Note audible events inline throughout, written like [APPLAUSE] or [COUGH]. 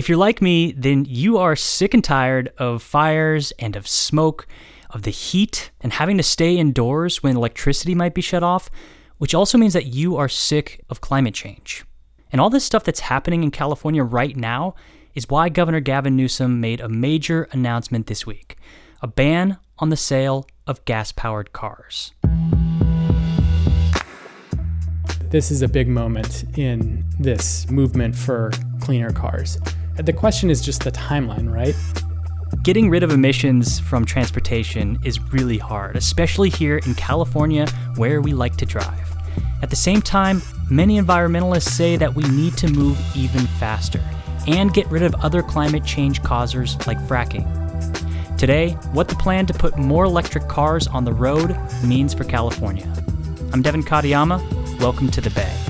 If you're like me, then you are sick and tired of fires and of smoke, of the heat, and having to stay indoors when electricity might be shut off, which also means that you are sick of climate change. And all this stuff that's happening in California right now is why Governor Gavin Newsom made a major announcement this week a ban on the sale of gas powered cars. This is a big moment in this movement for cleaner cars. The question is just the timeline, right? Getting rid of emissions from transportation is really hard, especially here in California where we like to drive. At the same time, many environmentalists say that we need to move even faster and get rid of other climate change causers like fracking. Today, what the plan to put more electric cars on the road means for California. I'm Devin Katayama. Welcome to the Bay.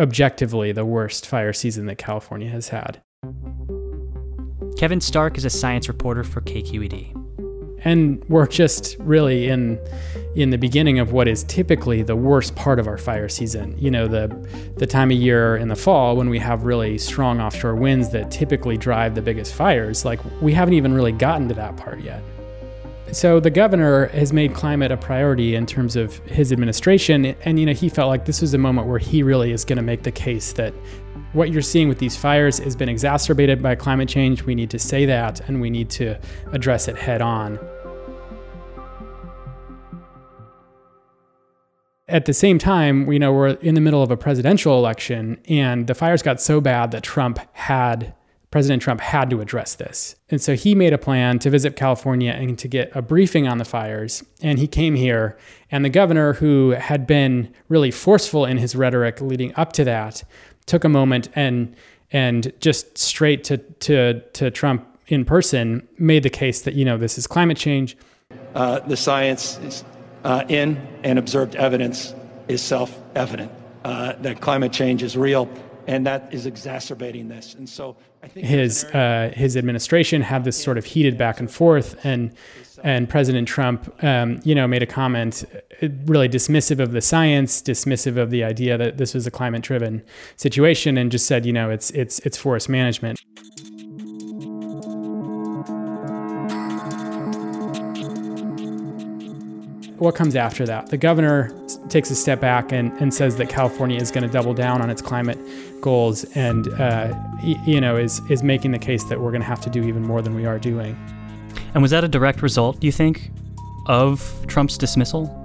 objectively the worst fire season that California has had. Kevin Stark is a science reporter for KQED. And we're just really in in the beginning of what is typically the worst part of our fire season. You know, the the time of year in the fall when we have really strong offshore winds that typically drive the biggest fires. Like we haven't even really gotten to that part yet. So the governor has made climate a priority in terms of his administration, and you know he felt like this was a moment where he really is going to make the case that what you're seeing with these fires has been exacerbated by climate change. We need to say that, and we need to address it head on. At the same time, you know we're in the middle of a presidential election, and the fires got so bad that Trump had President Trump had to address this. And so he made a plan to visit California and to get a briefing on the fires. And he came here, and the governor, who had been really forceful in his rhetoric leading up to that, took a moment and and just straight to to to Trump in person made the case that you know this is climate change. Uh, the science is uh, in and observed evidence is self-evident uh, that climate change is real and that is exacerbating this. And so I think his uh, his administration had this sort of heated back and forth, and and President Trump, um, you know, made a comment uh, really dismissive of the science, dismissive of the idea that this was a climate-driven situation, and just said, you know, it's it's it's forest management. What comes after that? The governor takes a step back and, and says that California is going to double down on its climate goals and, uh, you know, is, is making the case that we're going to have to do even more than we are doing. And was that a direct result, do you think, of Trump's dismissal?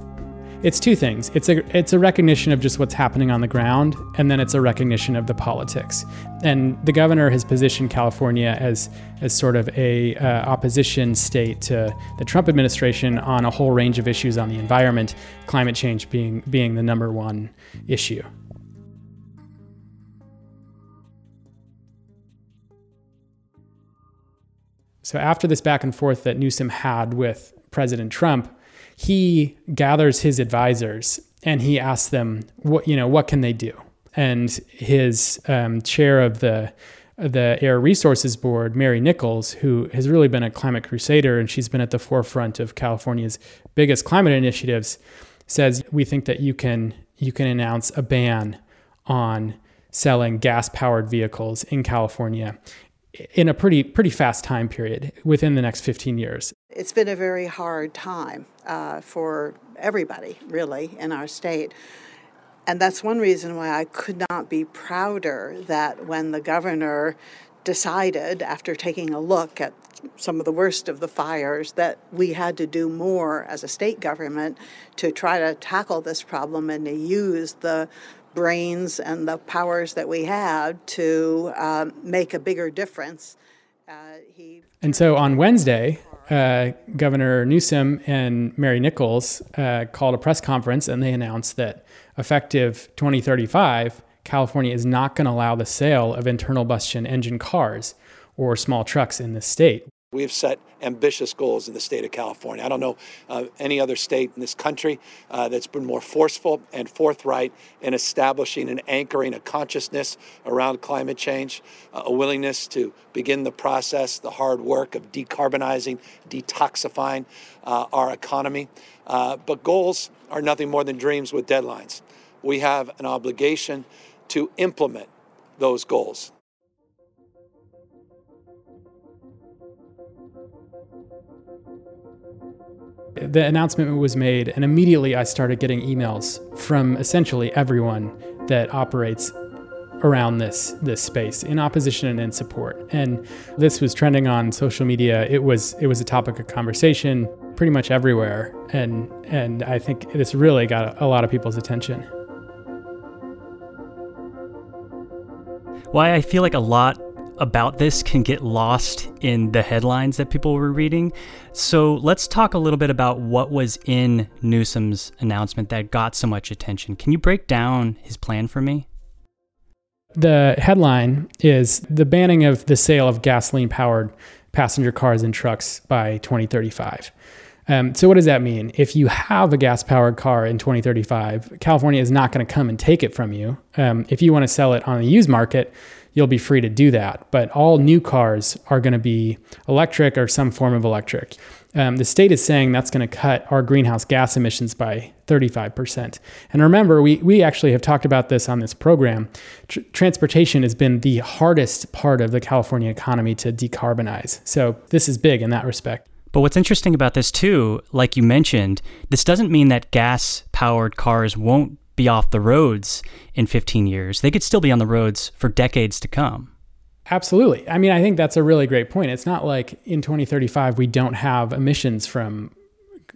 It's two things. It's a it's a recognition of just what's happening on the ground, and then it's a recognition of the politics. And the governor has positioned California as as sort of a uh, opposition state to the Trump administration on a whole range of issues on the environment, climate change being being the number one issue. So after this back and forth that Newsom had with President Trump, he gathers his advisors and he asks them what you know what can they do? And his um, chair of the the air resources board mary nichols who has really been a climate crusader and she's been at the forefront of california's biggest climate initiatives says we think that you can you can announce a ban on selling gas powered vehicles in california in a pretty pretty fast time period within the next 15 years. It's been a very hard time uh, for everybody, really, in our state. And that's one reason why I could not be prouder that when the governor decided, after taking a look at some of the worst of the fires, that we had to do more as a state government to try to tackle this problem and to use the brains and the powers that we had to um, make a bigger difference. Uh, he and so on Wednesday, uh, Governor Newsom and Mary Nichols uh, called a press conference and they announced that effective 2035, California is not going to allow the sale of internal combustion engine cars or small trucks in the state. We have set ambitious goals in the state of California. I don't know uh, any other state in this country uh, that's been more forceful and forthright in establishing and anchoring a consciousness around climate change, uh, a willingness to begin the process, the hard work of decarbonizing, detoxifying uh, our economy. Uh, but goals are nothing more than dreams with deadlines. We have an obligation to implement those goals. The announcement was made, and immediately I started getting emails from essentially everyone that operates around this this space in opposition and in support. And this was trending on social media. It was it was a topic of conversation pretty much everywhere, and and I think this really got a lot of people's attention. Why I feel like a lot about this can get lost in the headlines that people were reading. So let's talk a little bit about what was in Newsom's announcement that got so much attention. Can you break down his plan for me? The headline is the banning of the sale of gasoline powered passenger cars and trucks by 2035. Um, so, what does that mean? If you have a gas powered car in 2035, California is not going to come and take it from you. Um, if you want to sell it on the used market, you'll be free to do that. But all new cars are going to be electric or some form of electric. Um, the state is saying that's going to cut our greenhouse gas emissions by 35%. And remember, we, we actually have talked about this on this program. Tr- transportation has been the hardest part of the California economy to decarbonize. So this is big in that respect. But what's interesting about this, too, like you mentioned, this doesn't mean that gas powered cars won't be off the roads in 15 years. They could still be on the roads for decades to come. Absolutely. I mean, I think that's a really great point. It's not like in 2035 we don't have emissions from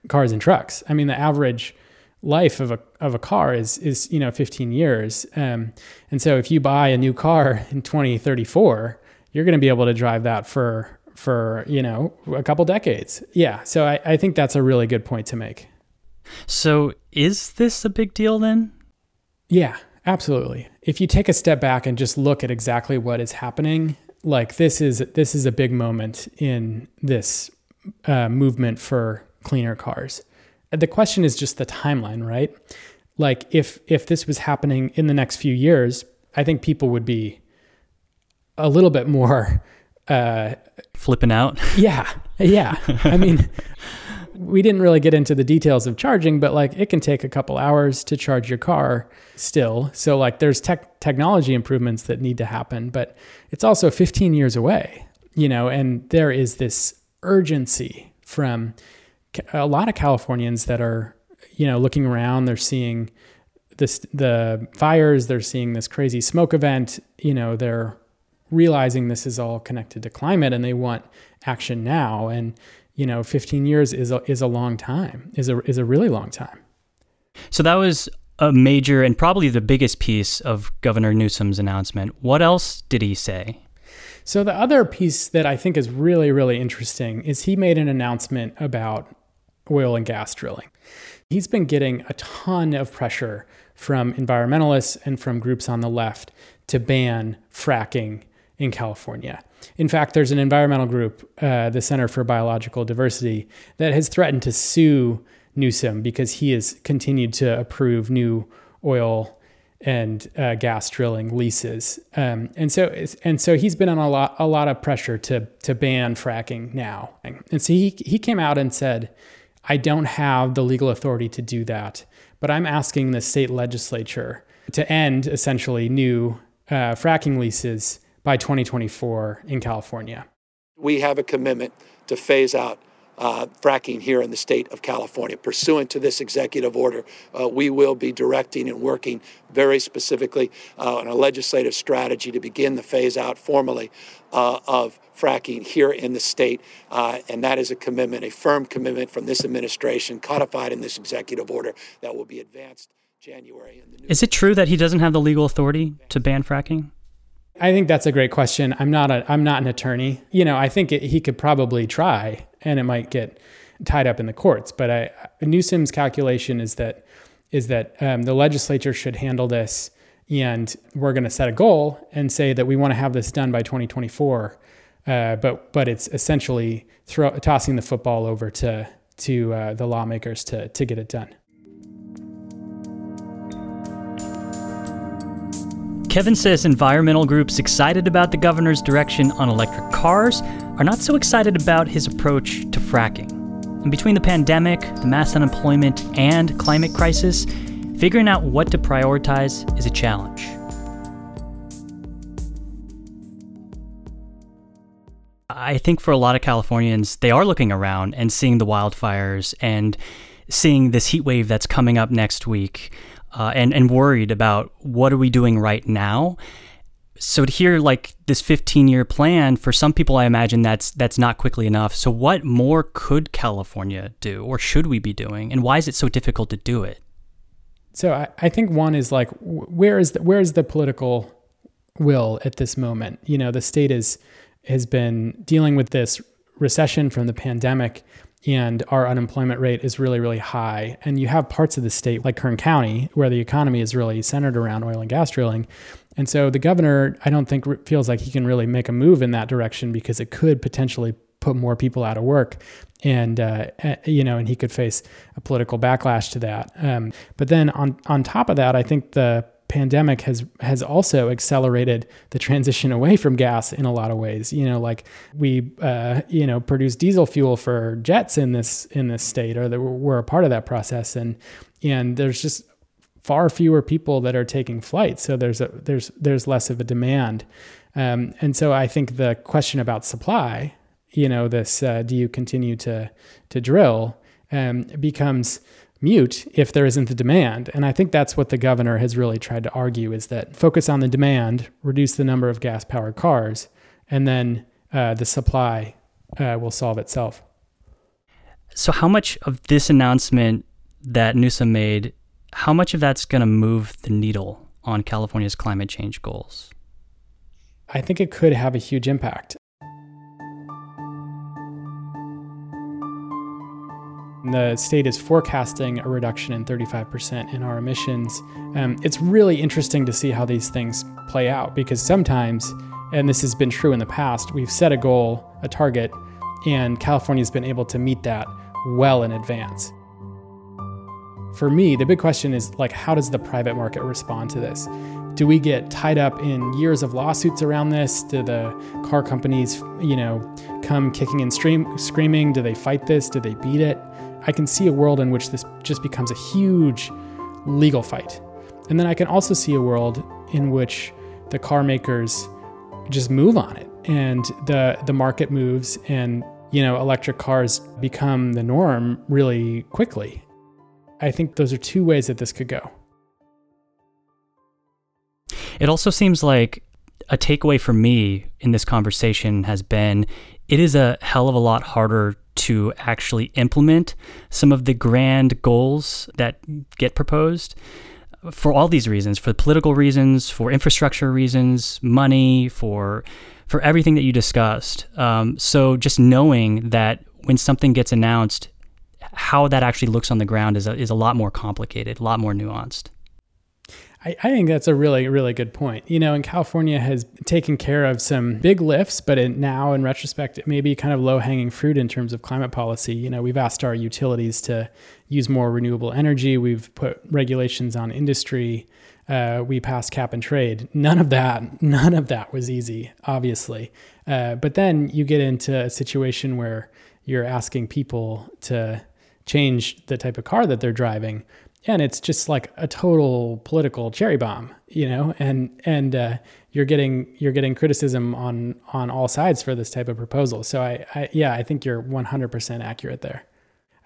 cars and trucks. I mean, the average life of a of a car is is you know 15 years, um, and so if you buy a new car in 2034, you're going to be able to drive that for for you know a couple decades. Yeah. So I, I think that's a really good point to make. So, is this a big deal then? Yeah, absolutely. If you take a step back and just look at exactly what is happening, like this is this is a big moment in this uh, movement for cleaner cars. The question is just the timeline, right? Like if if this was happening in the next few years, I think people would be a little bit more uh, flipping out. Yeah, yeah. I mean, [LAUGHS] we didn't really get into the details of charging, but like it can take a couple hours to charge your car still. So like there's tech technology improvements that need to happen, but it's also 15 years away, you know, and there is this urgency from a lot of Californians that are you know, looking around, they're seeing this the fires, they're seeing this crazy smoke event, you know, they're realizing this is all connected to climate and they want action now and you know 15 years is a, is a long time is a is a really long time. So that was a major and probably the biggest piece of governor newsom's announcement. What else did he say? So the other piece that i think is really really interesting is he made an announcement about oil and gas drilling. He's been getting a ton of pressure from environmentalists and from groups on the left to ban fracking in California. In fact, there's an environmental group, uh, the Center for Biological Diversity, that has threatened to sue Newsom because he has continued to approve new oil and uh, gas drilling leases, um, and so and so he's been on a lot a lot of pressure to to ban fracking now, and so he he came out and said, I don't have the legal authority to do that, but I'm asking the state legislature to end essentially new uh, fracking leases by 2024 in California. We have a commitment to phase out uh, fracking here in the state of California. Pursuant to this executive order, uh, we will be directing and working very specifically uh, on a legislative strategy to begin the phase out formally uh, of fracking here in the state. Uh, and that is a commitment, a firm commitment from this administration, codified in this executive order that will be advanced January. Is it true that he doesn't have the legal authority to ban fracking? I think that's a great question. I'm not a I'm not an attorney. You know, I think it, he could probably try, and it might get tied up in the courts. But I, Newsom's calculation is that is that um, the legislature should handle this, and we're going to set a goal and say that we want to have this done by 2024. Uh, but but it's essentially throw, tossing the football over to to uh, the lawmakers to to get it done. Kevin says environmental groups excited about the governor's direction on electric cars are not so excited about his approach to fracking. And between the pandemic, the mass unemployment, and climate crisis, figuring out what to prioritize is a challenge. I think for a lot of Californians, they are looking around and seeing the wildfires and seeing this heat wave that's coming up next week uh, and and worried about what are we doing right now. So to hear like this 15 year plan for some people, I imagine that's that's not quickly enough. So what more could California do, or should we be doing, and why is it so difficult to do it? So I, I think one is like where is the, where is the political will at this moment? You know, the state is has been dealing with this recession from the pandemic and our unemployment rate is really, really high. And you have parts of the state, like Kern County, where the economy is really centered around oil and gas drilling. And so the governor, I don't think feels like he can really make a move in that direction because it could potentially put more people out of work. And, uh, eh, you know, and he could face a political backlash to that. Um, but then on, on top of that, I think the pandemic has has also accelerated the transition away from gas in a lot of ways. You know, like we uh, you know produce diesel fuel for jets in this in this state, or that we're a part of that process, and and there's just far fewer people that are taking flights, so there's a there's there's less of a demand, um, and so I think the question about supply, you know, this uh, do you continue to to drill, um, becomes mute if there isn't the demand. And I think that's what the governor has really tried to argue is that focus on the demand, reduce the number of gas powered cars, and then uh, the supply uh, will solve itself. So, how much of this announcement that Newsom made, how much of that's going to move the needle on California's climate change goals? I think it could have a huge impact. The state is forecasting a reduction in 35% in our emissions. Um, it's really interesting to see how these things play out because sometimes, and this has been true in the past, we've set a goal, a target, and California's been able to meet that well in advance. For me, the big question is like, how does the private market respond to this? Do we get tied up in years of lawsuits around this? Do the car companies, you know, come kicking and stream, screaming? Do they fight this? Do they beat it? I can see a world in which this just becomes a huge legal fight. And then I can also see a world in which the car makers just move on it and the the market moves and you know electric cars become the norm really quickly. I think those are two ways that this could go. It also seems like a takeaway for me in this conversation has been it is a hell of a lot harder to actually implement some of the grand goals that get proposed for all these reasons for political reasons for infrastructure reasons money for for everything that you discussed. Um, so just knowing that when something gets announced how that actually looks on the ground is a, is a lot more complicated a lot more nuanced I, I think that's a really, really good point. You know, and California has taken care of some big lifts, but now in retrospect, it may be kind of low hanging fruit in terms of climate policy. You know, we've asked our utilities to use more renewable energy, we've put regulations on industry. Uh, we passed cap and trade. None of that, [LAUGHS] none of that was easy, obviously. Uh, but then you get into a situation where you're asking people to change the type of car that they're driving and it's just like a total political cherry bomb, you know, and and uh, you're getting you're getting criticism on on all sides for this type of proposal. So I, I yeah, I think you're 100% accurate there.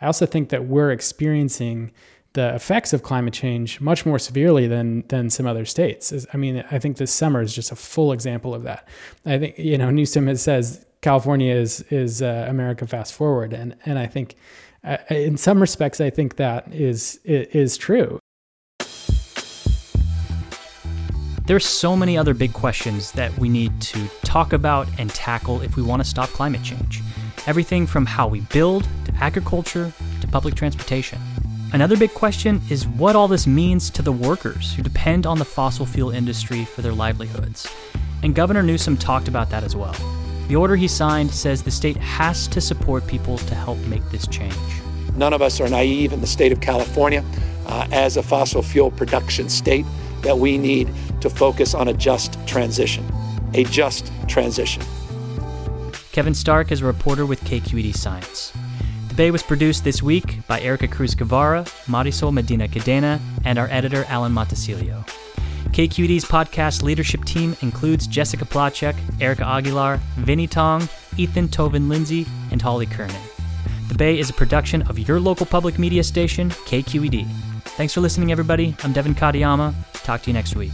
I also think that we're experiencing the effects of climate change much more severely than than some other states. I mean, I think this summer is just a full example of that. I think you know Newsom has says California is is uh, America fast forward, and and I think in some respects, I think that is is true. There's so many other big questions that we need to talk about and tackle if we want to stop climate change. Everything from how we build to agriculture to public transportation. Another big question is what all this means to the workers who depend on the fossil fuel industry for their livelihoods. And Governor Newsom talked about that as well. The order he signed says the state has to support people to help make this change. None of us are naive in the state of California uh, as a fossil fuel production state that we need to focus on a just transition. A just transition. Kevin Stark is a reporter with KQED Science. The Bay was produced this week by Ericka Cruz Guevara, Marisol Medina Cadena, and our editor, Alan Montecillo. KQED's podcast leadership team includes Jessica Placzek, Erika Aguilar, Vinnee Tong, Ethan Toven-Lindsey, and Holly Kernan. The Bay is a production of your local public media station, KQED. Thanks for listening, everybody. I'm Devin Katayama. Talk to you next week.